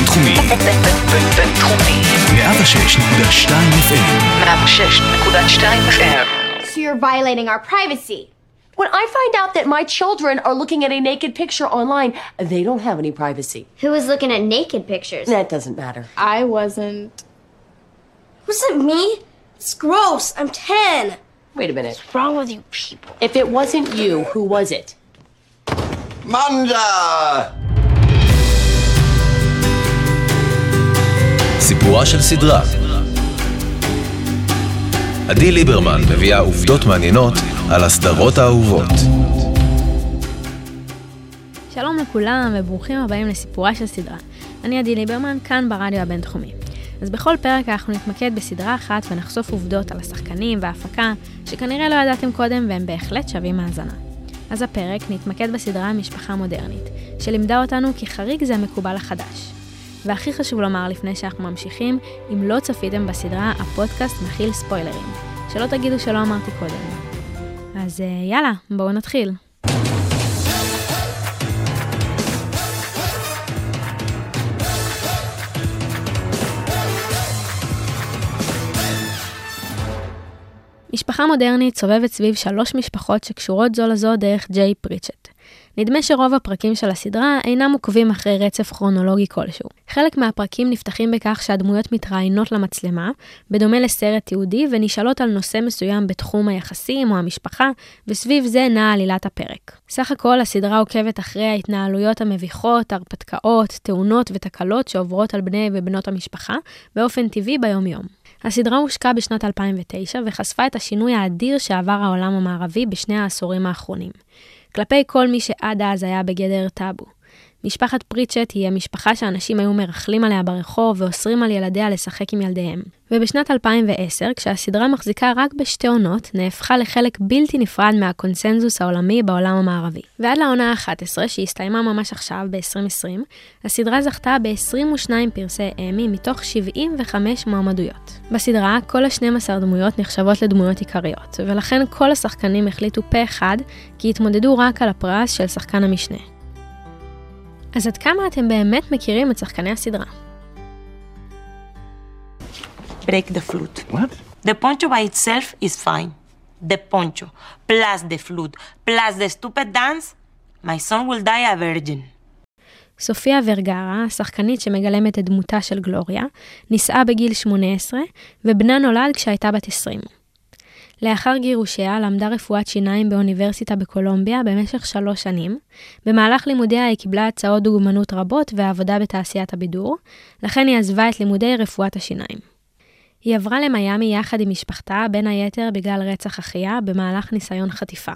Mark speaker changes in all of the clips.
Speaker 1: בינתחומי.
Speaker 2: בינתחומי.
Speaker 1: 106.2 FM.
Speaker 2: 106.2 FM.
Speaker 3: So you're violating our privacy.
Speaker 4: When I find out that my children are looking at a naked picture online, they don't have any privacy.
Speaker 3: Who was looking at naked pictures?
Speaker 4: That doesn't matter.
Speaker 5: I wasn't.
Speaker 3: Wasn't me. It's gross. I'm 10.
Speaker 4: Wait a minute.
Speaker 3: What's wrong with you people?
Speaker 4: If it wasn't you, who was it?
Speaker 6: מנג'ה!
Speaker 7: סיפורה של סדרה. עדי ליברמן מביאה עובדות מעניינות על הסדרות האהובות.
Speaker 8: שלום לכולם וברוכים הבאים לסיפורה של סדרה. אני עדי ליברמן, כאן ברדיו הבינתחומי. אז בכל פרק אנחנו נתמקד בסדרה אחת ונחשוף עובדות על השחקנים וההפקה שכנראה לא ידעתם קודם והם בהחלט שווים האזנה. אז הפרק נתמקד בסדרה משפחה מודרנית, שלימדה אותנו כי חריג זה המקובל החדש. והכי חשוב לומר לפני שאנחנו ממשיכים, אם לא צפיתם בסדרה, הפודקאסט מכיל ספוילרים. שלא תגידו שלא אמרתי קודם. אז אה, יאללה, בואו נתחיל. משפחה מודרנית סובבת סביב שלוש משפחות שקשורות זו לזו דרך ג'יי פריצ'ט. נדמה שרוב הפרקים של הסדרה אינם עוקבים אחרי רצף כרונולוגי כלשהו. חלק מהפרקים נפתחים בכך שהדמויות מתראיינות למצלמה, בדומה לסרט תיעודי, ונשאלות על נושא מסוים בתחום היחסים או המשפחה, וסביב זה נעה עלילת הפרק. סך הכל הסדרה עוקבת אחרי ההתנהלויות המביכות, הרפתקאות, תאונות ותקלות שעוברות על בני ובנות המשפחה, באופן טבעי ביום-יום. הסדרה הושקה בשנת 2009 וחשפה את השינוי האדיר שעבר העולם המערבי בשני העשורים האחרונים. כלפי כל מי שעד אז היה בגדר טאבו. משפחת פריצ'ט היא המשפחה שאנשים היו מרכלים עליה ברחוב ואוסרים על ילדיה לשחק עם ילדיהם. ובשנת 2010, כשהסדרה מחזיקה רק בשתי עונות, נהפכה לחלק בלתי נפרד מהקונסנזוס העולמי בעולם המערבי. ועד לעונה ה-11, שהסתיימה ממש עכשיו, ב-2020, הסדרה זכתה ב-22 פרסי אמי מתוך 75 מועמדויות. בסדרה, כל ה-12 דמויות נחשבות לדמויות עיקריות, ולכן כל השחקנים החליטו פה אחד כי התמודדו רק על הפרס של שחקן המשנה. אז עד כמה אתם באמת מכירים את שחקני הסדרה?
Speaker 9: break the flute.
Speaker 6: What?
Speaker 9: The poncho by itself is fine. The poncho, plus the flute, plus the stupid dance, my son will die a virgin.
Speaker 8: סופיה ורגרה, השחקנית שמגלמת את דמותה של גלוריה, נישאה בגיל 18, ובנה נולד כשהייתה בת 20. לאחר גירושיה למדה רפואת שיניים באוניברסיטה בקולומביה במשך שלוש שנים. במהלך לימודיה היא קיבלה הצעות דוגמנות רבות ועבודה בתעשיית הבידור, לכן היא עזבה את לימודי רפואת השיניים. היא עברה למיאמי יחד עם משפחתה, בין היתר בגלל רצח אחיה, במהלך ניסיון חטיפה.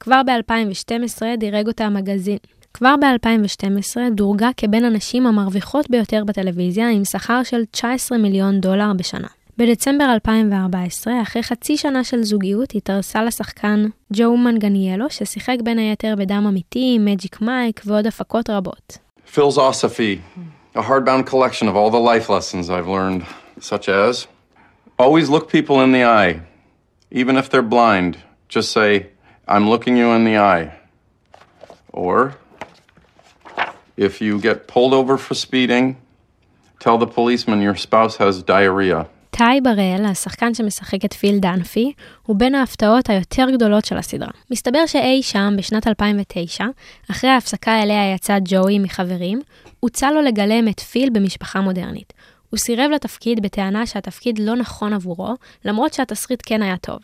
Speaker 8: כבר ב-2012 דירג אותה המגזין. כבר ב-2012 דורגה כבין הנשים המרוויחות ביותר בטלוויזיה עם שכר של 19 מיליון דולר בשנה. בדצמבר 2014, אחרי חצי שנה של זוגיות, התארסה לשחקן ג'ו מנגניאלו, ששיחק בין היתר בדם אמיתי, מג'יק מייק ועוד הפקות רבות.
Speaker 10: Philosophy, a hardbound collection of all the life lessons I've learned, such as always look people in the eye, even if they're blind. Just say, I'm looking you in the eye. Or, if you get pulled over for speeding, tell the policeman your spouse has diarrhea.
Speaker 8: טאי בראל, השחקן שמשחק את פיל דנפי, הוא בין ההפתעות היותר גדולות של הסדרה. מסתבר שאי שם, בשנת 2009, אחרי ההפסקה אליה יצא ג'וי מחברים, הוצע לו לגלם את פיל במשפחה מודרנית. הוא סירב לתפקיד בטענה שהתפקיד לא נכון עבורו, למרות שהתסריט כן היה טוב.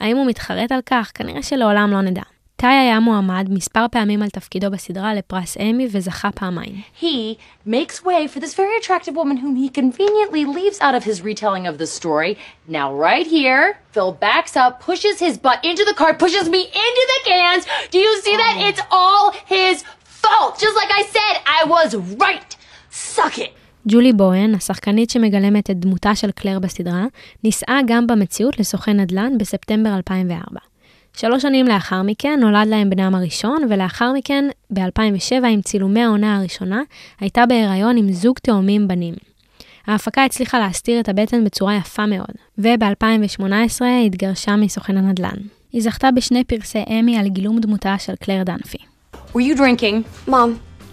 Speaker 8: האם הוא מתחרט על כך? כנראה שלעולם לא נדע. טאי היה מועמד מספר פעמים על תפקידו בסדרה לפרס אמי וזכה פעמיים.
Speaker 4: He makes way for this very attractive woman whom he conveniently leaves out of his retelling of the story. Now, right here, Phil backs up, pushes his butt into the car, pushes me into the cans. Do you see that? It's all his fault. Just like I said, I was right. Suck it.
Speaker 8: ג'ולי בוהן, השחקנית שמגלמת את דמותה של קלר בסדרה, נישאה גם במציאות לסוכן נדל"ן בספטמבר 2004. שלוש שנים לאחר מכן נולד להם בנם הראשון, ולאחר מכן, ב-2007, עם צילומי העונה הראשונה, הייתה בהיריון עם זוג תאומים בנים. ההפקה הצליחה להסתיר את הבטן בצורה יפה מאוד, וב-2018 התגרשה מסוכן הנדל"ן. היא זכתה בשני פרסי אמי על גילום דמותה של קלר דנפי.
Speaker 4: Were you drinking?
Speaker 3: Mom,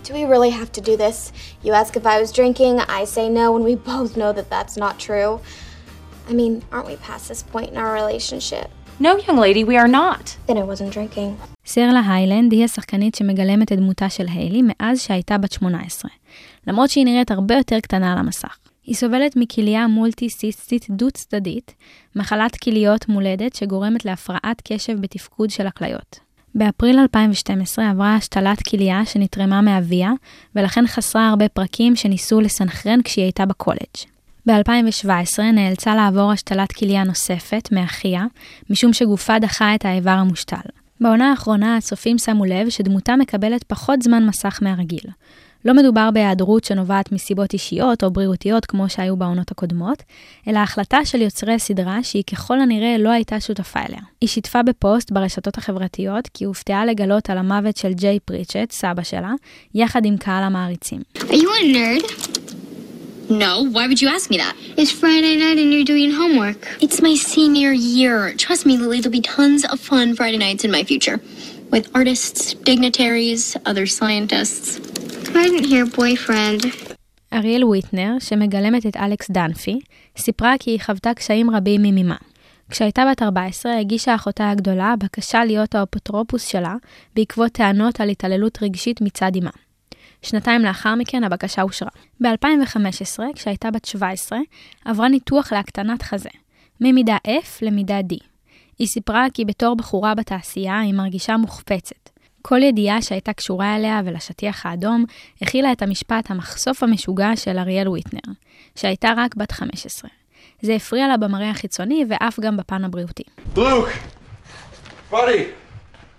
Speaker 3: Do we really have to do this? You ask if I was drinking, I say no, and we both know that that's not true. I mean, aren't we past this point in our relationship?
Speaker 4: No, young lady, we are not.
Speaker 3: Then I wasn't drinking.
Speaker 8: סרלה היילנד היא השחקנית שמגלמת את דמותה של היילי מאז שהייתה בת 18, למרות שהיא נראית הרבה יותר קטנה על המסך. היא סובלת מכליה מולטי-סיסטית דו-צדדית, מחלת כליות מולדת שגורמת להפרעת קשב בתפקוד של הכליות. באפריל 2012 עברה השתלת כליה שנתרמה מאביה, ולכן חסרה הרבה פרקים שניסו לסנכרן כשהיא הייתה בקולג'. ב-2017 נאלצה לעבור השתלת כליה נוספת מאחיה, משום שגופה דחה את האיבר המושתל. בעונה האחרונה הצופים שמו לב שדמותה מקבלת פחות זמן מסך מהרגיל. לא מדובר בהיעדרות שנובעת מסיבות אישיות או בריאותיות כמו שהיו בעונות הקודמות, אלא החלטה של יוצרי הסדרה שהיא ככל הנראה לא הייתה שותפה אליה. היא שיתפה בפוסט ברשתות החברתיות כי הופתעה לגלות על המוות של ג'יי פריצ'ט, סבא שלה, יחד עם קהל המעריצים.
Speaker 5: Are you a nerd? No, why would you ask me that? It's Friday night and you're doing homework. It's my senior year. Trust me, Lily, there'll be tons of fun Friday nights in my future. With artists, dignitaries, other scientists. I didn't hear boyfriend.
Speaker 8: אריאל ויטנר, שמגלמת את אלכס דנפי, סיפרה כי היא חוותה קשיים רבים ממימה. כשהייתה בת 14 הגישה אחותה הגדולה בקשה להיות האפוטרופוס שלה בעקבות טענות על התעללות רגשית מצד אמה. שנתיים לאחר מכן הבקשה אושרה. ב-2015, כשהייתה בת 17, עברה ניתוח להקטנת חזה, ממידה F למידה D. היא סיפרה כי בתור בחורה בתעשייה היא מרגישה מוחפצת. כל ידיעה שהייתה קשורה אליה ולשטיח האדום הכילה את המשפט המחשוף המשוגע של אריאל ויטנר, שהייתה רק בת 15. זה הפריע לה במראה החיצוני ואף גם בפן הבריאותי.
Speaker 10: Luke! Buddy!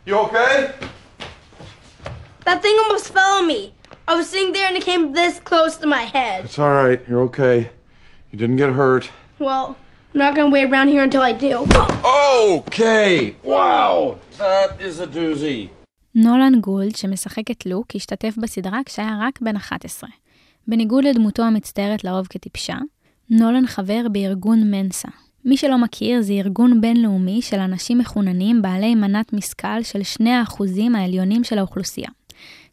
Speaker 10: You okay?
Speaker 3: That thing almost fell on me. I was sitting there and it came this close to my head.
Speaker 10: It's alright, you're okay. You didn't get hurt.
Speaker 3: Well, I'm not gonna wait around here until I do.
Speaker 10: Okay! Wow! That is a doozy.
Speaker 8: נולן גולד, שמשחק את לוק, השתתף בסדרה כשהיה רק בן 11. בניגוד לדמותו המצטיירת לרוב כטיפשה, נולן חבר בארגון מנסה. מי שלא מכיר, זה ארגון בינלאומי של אנשים מחוננים בעלי מנת משכל של 2% העליונים של האוכלוסייה,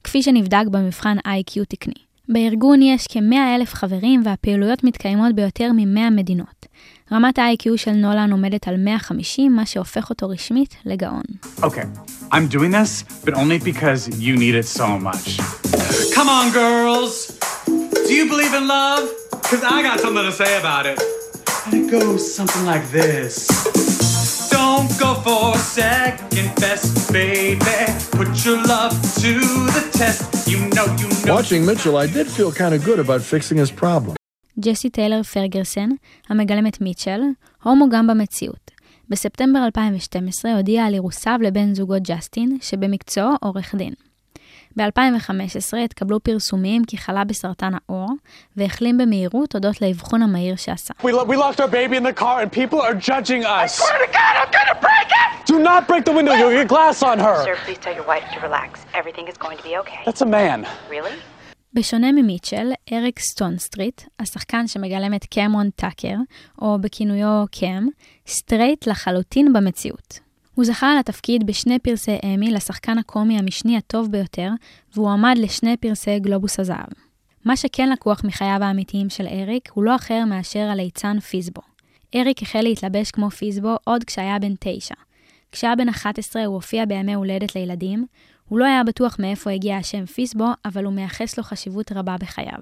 Speaker 8: כפי שנבדק במבחן IQ תקני. בארגון יש כ-100 אלף חברים והפעילויות מתקיימות ביותר מ-100 מדינות. רמת ה-IQ של נולן עומדת על 150, מה שהופך אותו רשמית לגאון.
Speaker 6: Okay, I'm doing this, but only because you need it so much. Come on, girls! Do you believe in love? Because I got something to say about it. And it goes something like this. Don't go for second best, baby. Put your love to the test. You know, you know.
Speaker 11: Watching Mitchell, I did feel kind of good about fixing his problem.
Speaker 8: ג'סי טיילר פרגרסן, המגלמת מיטשל, הומו גם במציאות. בספטמבר 2012 הודיע על אירוסיו לבן זוגו ג'סטין, שבמקצועו עורך דין. ב-2015 התקבלו פרסומים כי חלה בסרטן העור, והחלים במהירות הודות לאבחון המהיר שעשה.
Speaker 6: We, lo- we locked our baby in the car and people are judging us. I swear to God, I'm gonna break it! Do not break the window, you'll get glass on her.
Speaker 2: Sir, please tell your wife to relax. Everything is going to be okay.
Speaker 6: That's a man.
Speaker 2: Really?
Speaker 8: בשונה ממיטשל, אריק סטונסטריט, השחקן שמגלם את קמרון טאקר, או בכינויו קם, סטרייט לחלוטין במציאות. הוא זכה על התפקיד בשני פרסי אמי לשחקן הקומי המשני הטוב ביותר, והוא עמד לשני פרסי גלובוס הזהב. מה שכן לקוח מחייו האמיתיים של אריק, הוא לא אחר מאשר הליצן פיסבו. אריק החל להתלבש כמו פיסבו עוד כשהיה בן תשע. כשהיה בן 11 הוא הופיע בימי הולדת לילדים, הוא לא היה בטוח מאיפה הגיע השם פיסבו, אבל הוא מייחס לו חשיבות רבה בחייו.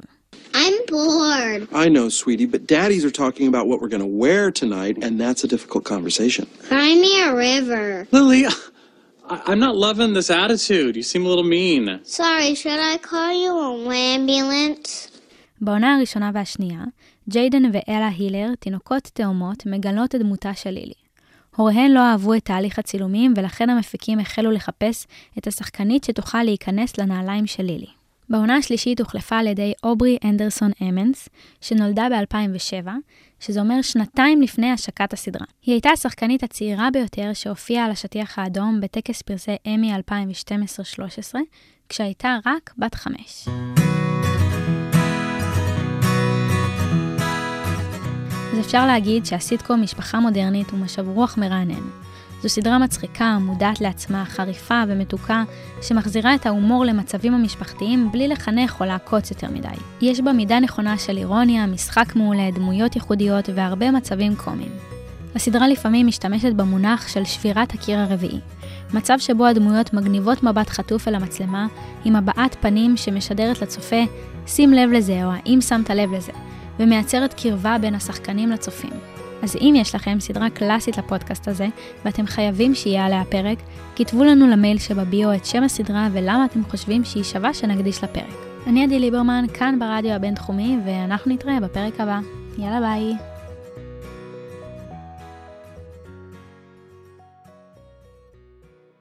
Speaker 5: I'm bored.
Speaker 11: I know, sweetie, but daddies are talking about what we're going to wear tonight, and that's a difficult conversation.
Speaker 5: Cry me a river.
Speaker 6: Lily, I- I'm not loving this attitude. You seem a little mean.
Speaker 5: Sorry, should I call you an ambulance?
Speaker 8: בעונה הראשונה והשנייה, ג'יידן ואלה הילר, תינוקות תאומות, מגלות את דמותה של לילי. הוריהן לא אהבו את תהליך הצילומים, ולכן המפיקים החלו לחפש את השחקנית שתוכל להיכנס לנעליים של לילי. בעונה השלישית הוחלפה על ידי אוברי אנדרסון אמנס, שנולדה ב-2007, שזה אומר שנתיים לפני השקת הסדרה. היא הייתה השחקנית הצעירה ביותר שהופיעה על השטיח האדום בטקס פרסי אמי 2012-13, כשהייתה רק בת חמש. אז אפשר להגיד שהסיטקום משפחה מודרנית הוא משב רוח מרענן. זו סדרה מצחיקה, מודעת לעצמה, חריפה ומתוקה, שמחזירה את ההומור למצבים המשפחתיים בלי לחנך או לעקוץ יותר מדי. יש בה מידה נכונה של אירוניה, משחק מעולה, דמויות ייחודיות והרבה מצבים קומיים. הסדרה לפעמים משתמשת במונח של שבירת הקיר הרביעי. מצב שבו הדמויות מגניבות מבט חטוף אל המצלמה, עם הבעת פנים שמשדרת לצופה, שים לב לזה או האם שמת לב לזה, ומייצרת קרבה בין השחקנים לצופים. אז אם יש לכם סדרה קלאסית לפודקאסט הזה, ואתם חייבים שיהיה עליה פרק, כתבו לנו למייל שבביו את שם הסדרה ולמה אתם חושבים שהיא שווה שנקדיש לפרק. אני עדי ליברמן, כאן ברדיו הבינתחומי, ואנחנו נתראה בפרק הבא. יאללה ביי.